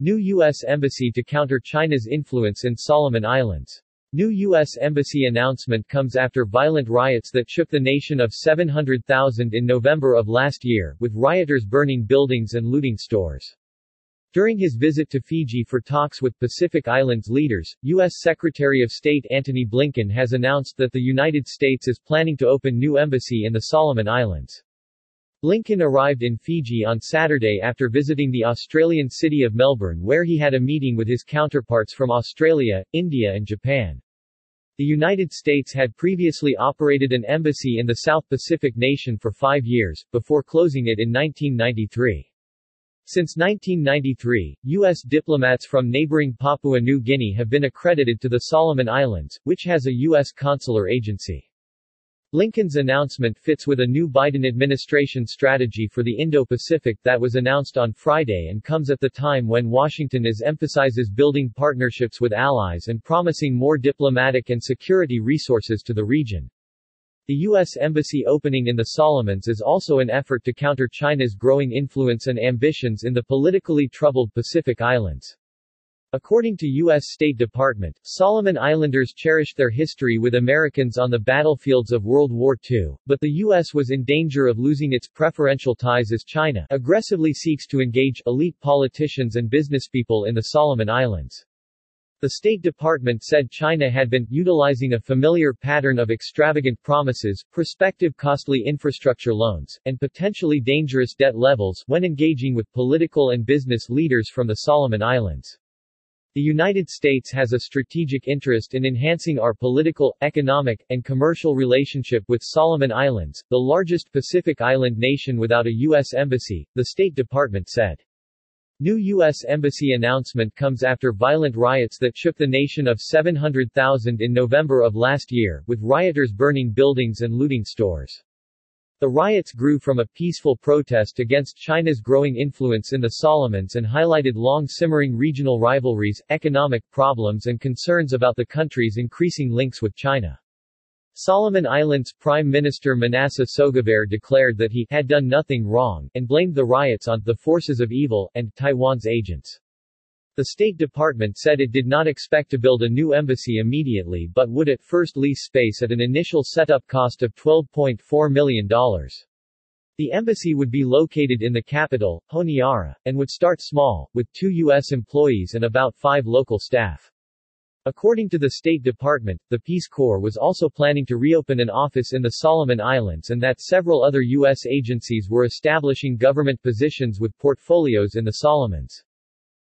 New U.S. Embassy to counter China's influence in Solomon Islands. New U.S. Embassy announcement comes after violent riots that shook the nation of 700,000 in November of last year, with rioters burning buildings and looting stores. During his visit to Fiji for talks with Pacific Islands leaders, U.S. Secretary of State Antony Blinken has announced that the United States is planning to open new embassy in the Solomon Islands. Blinken arrived in Fiji on Saturday after visiting the Australian city of Melbourne where he had a meeting with his counterparts from Australia, India and Japan. The United States had previously operated an embassy in the South Pacific nation for five years, before closing it in 1993. Since 1993, U.S. diplomats from neighboring Papua New Guinea have been accredited to the Solomon Islands, which has a U.S. consular agency. Blinken's announcement fits with a new Biden administration strategy for the Indo-Pacific that was announced on Friday and comes at the time when Washington is emphasizes building partnerships with allies and promising more diplomatic and security resources to the region. The U.S. Embassy opening in the Solomons is also an effort to counter China's growing influence and ambitions in the politically troubled Pacific Islands. According to U.S. State Department, Solomon Islanders cherished their history with Americans on the battlefields of World War II, but the U.S. was in danger of losing its preferential ties as China aggressively seeks to engage elite politicians and businesspeople in the Solomon Islands. The State Department said China had been utilizing a familiar pattern of extravagant promises, prospective costly infrastructure loans, and potentially dangerous debt levels when engaging with political and business leaders from the Solomon Islands. The United States has a strategic interest in enhancing our political, economic, and commercial relationship with Solomon Islands, the largest Pacific island nation without a U.S. embassy, the State Department said. New U.S. Embassy announcement comes after violent riots that shook the nation of 700,000 in November of last year, with rioters burning buildings and looting stores. The riots grew from a peaceful protest against China's growing influence in the Solomons and highlighted long-simmering regional rivalries, economic problems and concerns about the country's increasing links with China. Solomon Islands Prime Minister Manasseh Sogavare declared that he had done nothing wrong, and blamed the riots on the forces of evil and Taiwan's agents. The State Department said it did not expect to build a new embassy immediately but would at first lease space at an initial setup cost of $12.4 million. The embassy would be located in the capital, Honiara, and would start small, with two U.S. employees and about five local staff. According to the State Department, the Peace Corps was also planning to reopen an office in the Solomon Islands and that several other U.S. agencies were establishing government positions with portfolios in the Solomons.